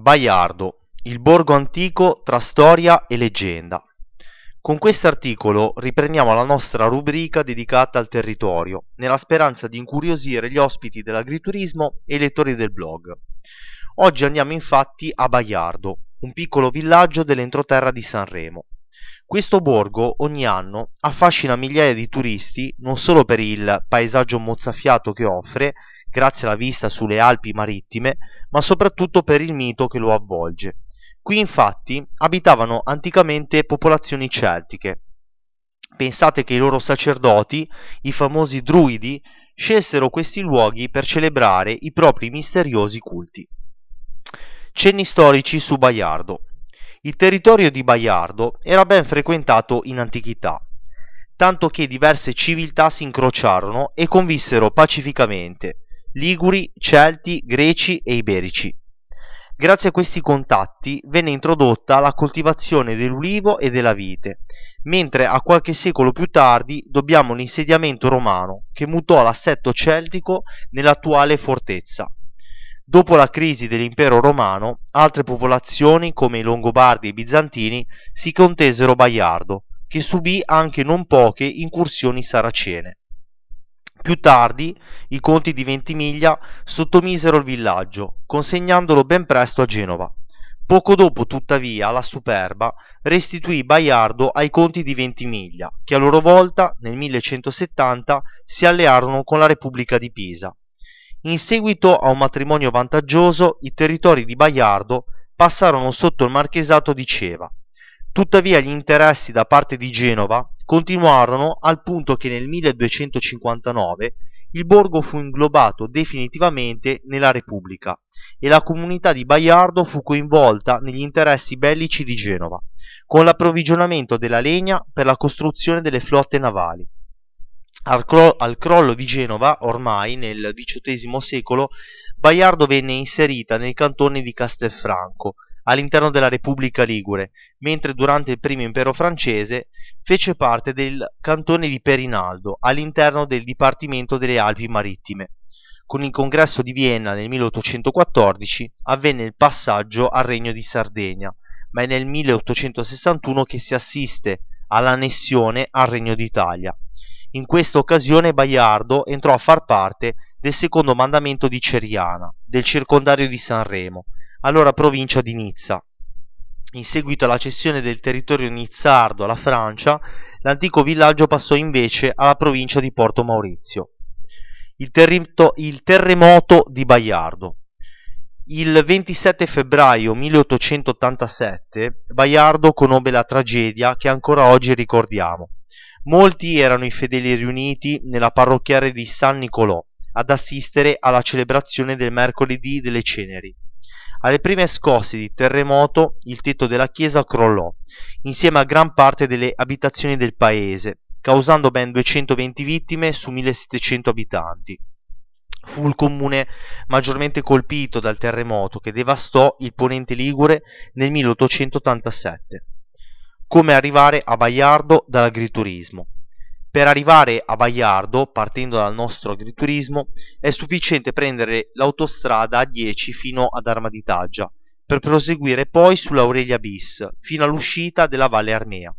Baiardo, il borgo antico tra storia e leggenda. Con quest'articolo riprendiamo la nostra rubrica dedicata al territorio, nella speranza di incuriosire gli ospiti dell'agriturismo e i lettori del blog. Oggi andiamo infatti a Baiardo, un piccolo villaggio dell'entroterra di Sanremo. Questo borgo ogni anno affascina migliaia di turisti non solo per il paesaggio mozzafiato che offre, grazie alla vista sulle Alpi marittime, ma soprattutto per il mito che lo avvolge. Qui infatti abitavano anticamente popolazioni celtiche. Pensate che i loro sacerdoti, i famosi druidi, scelsero questi luoghi per celebrare i propri misteriosi culti. Cenni storici su Baiardo. Il territorio di Baiardo era ben frequentato in antichità, tanto che diverse civiltà si incrociarono e convissero pacificamente, Liguri, Celti, Greci e Iberici. Grazie a questi contatti venne introdotta la coltivazione dell'ulivo e della vite, mentre a qualche secolo più tardi dobbiamo l'insediamento romano che mutò l'assetto celtico nell'attuale fortezza. Dopo la crisi dell'impero romano, altre popolazioni come i Longobardi e i Bizantini si contesero Baiardo, che subì anche non poche incursioni saracene. Più tardi i conti di Ventimiglia sottomisero il villaggio, consegnandolo ben presto a Genova. Poco dopo, tuttavia, la Superba restituì Baiardo ai conti di Ventimiglia, che a loro volta, nel 1170, si allearono con la Repubblica di Pisa. In seguito a un matrimonio vantaggioso, i territori di Baiardo passarono sotto il marchesato di Ceva. Tuttavia gli interessi da parte di Genova continuarono al punto che nel 1259 il borgo fu inglobato definitivamente nella Repubblica e la comunità di Baiardo fu coinvolta negli interessi bellici di Genova, con l'approvvigionamento della legna per la costruzione delle flotte navali. Al, cro- al crollo di Genova, ormai nel XVIII secolo, Baiardo venne inserita nel cantone di Castelfranco, all'interno della Repubblica Ligure, mentre durante il primo impero francese fece parte del cantone di Perinaldo, all'interno del Dipartimento delle Alpi Marittime. Con il congresso di Vienna nel 1814 avvenne il passaggio al Regno di Sardegna, ma è nel 1861 che si assiste all'annessione al Regno d'Italia. In questa occasione Baiardo entrò a far parte del secondo mandamento di Ceriana, del circondario di Sanremo, allora provincia di Nizza. In seguito alla cessione del territorio nizzardo alla Francia, l'antico villaggio passò invece alla provincia di Porto Maurizio. Il, territo, il terremoto di Baiardo. Il 27 febbraio 1887 Baiardo conobbe la tragedia che ancora oggi ricordiamo. Molti erano i fedeli riuniti nella parrocchiare di San Nicolò ad assistere alla celebrazione del mercoledì delle ceneri. Alle prime scosse di terremoto il tetto della chiesa crollò, insieme a gran parte delle abitazioni del paese, causando ben 220 vittime su 1700 abitanti. Fu il comune maggiormente colpito dal terremoto che devastò il ponente Ligure nel 1887. Come arrivare a Baiardo dall'agriturismo? Per arrivare a Baiardo, partendo dal nostro agriturismo, è sufficiente prendere l'autostrada A10 fino ad Armaditaggia, per proseguire poi sull'Aurelia bis fino all'uscita della Valle Armea.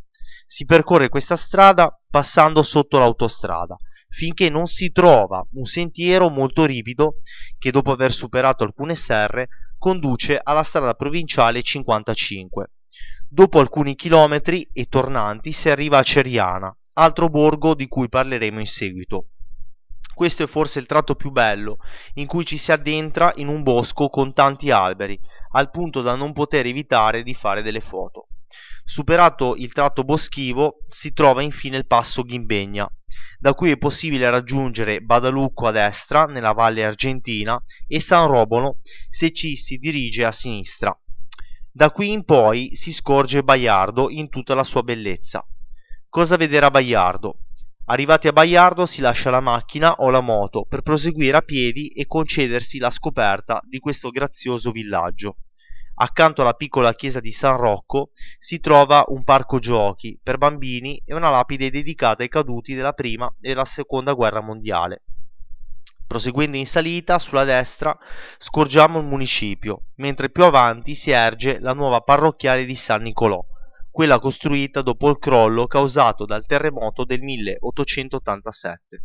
Si percorre questa strada passando sotto l'autostrada, finché non si trova un sentiero molto ripido che dopo aver superato alcune serre conduce alla strada provinciale 55. Dopo alcuni chilometri e tornanti si arriva a Ceriana, altro borgo di cui parleremo in seguito. Questo è forse il tratto più bello, in cui ci si addentra in un bosco con tanti alberi, al punto da non poter evitare di fare delle foto. Superato il tratto boschivo, si trova infine il passo Ghimbegna, da cui è possibile raggiungere Badalucco a destra, nella valle argentina, e San Robolo se ci si dirige a sinistra. Da qui in poi si scorge Baiardo in tutta la sua bellezza. Cosa vedere a Baiardo? Arrivati a Baiardo si lascia la macchina o la moto per proseguire a piedi e concedersi la scoperta di questo grazioso villaggio. Accanto alla piccola chiesa di San Rocco si trova un parco giochi per bambini e una lapide dedicata ai caduti della prima e della seconda guerra mondiale. Proseguendo in salita, sulla destra, scorgiamo il municipio, mentre più avanti si erge la nuova parrocchiale di San Nicolò, quella costruita dopo il crollo causato dal terremoto del 1887.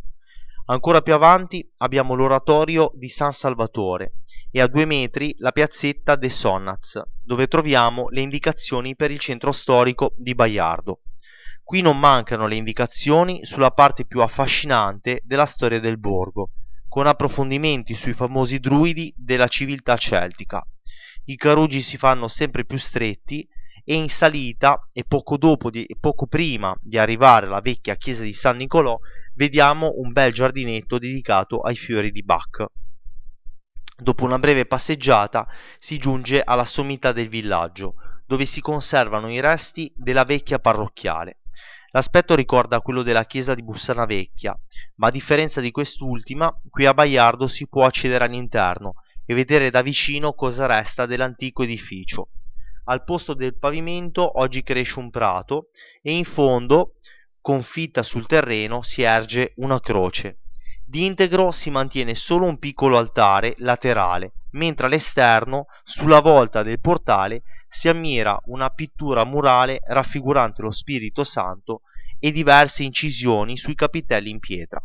Ancora più avanti abbiamo l'oratorio di San Salvatore e a due metri la piazzetta de Sonnaz, dove troviamo le indicazioni per il centro storico di Baiardo. Qui non mancano le indicazioni sulla parte più affascinante della storia del borgo, con approfondimenti sui famosi druidi della civiltà celtica. I carugi si fanno sempre più stretti e in salita e poco, dopo di, poco prima di arrivare alla vecchia chiesa di San Nicolò vediamo un bel giardinetto dedicato ai fiori di Bach. Dopo una breve passeggiata si giunge alla sommità del villaggio, dove si conservano i resti della vecchia parrocchiale. L'aspetto ricorda quello della chiesa di Bussana Vecchia, ma a differenza di quest'ultima, qui a Baiardo si può accedere all'interno e vedere da vicino cosa resta dell'antico edificio. Al posto del pavimento oggi cresce un prato e in fondo, confitta sul terreno, si erge una croce. Di integro si mantiene solo un piccolo altare laterale, mentre all'esterno, sulla volta del portale, si ammira una pittura murale raffigurante lo Spirito Santo e diverse incisioni sui capitelli in pietra.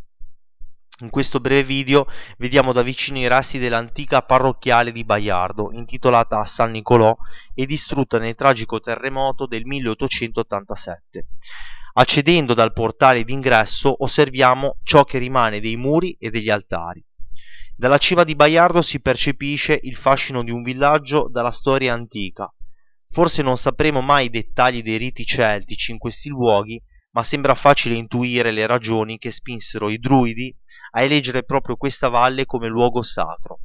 In questo breve video vediamo da vicino i resti dell'antica parrocchiale di Baiardo, intitolata a San Nicolò e distrutta nel tragico terremoto del 1887. Accedendo dal portale d'ingresso osserviamo ciò che rimane dei muri e degli altari. Dalla cima di Baiardo si percepisce il fascino di un villaggio dalla storia antica, Forse non sapremo mai i dettagli dei riti celtici in questi luoghi, ma sembra facile intuire le ragioni che spinsero i druidi a eleggere proprio questa valle come luogo sacro.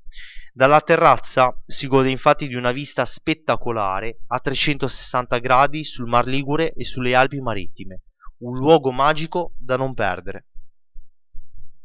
Dalla terrazza si gode infatti di una vista spettacolare a 360 gradi sul Mar Ligure e sulle Alpi Marittime, un luogo magico da non perdere.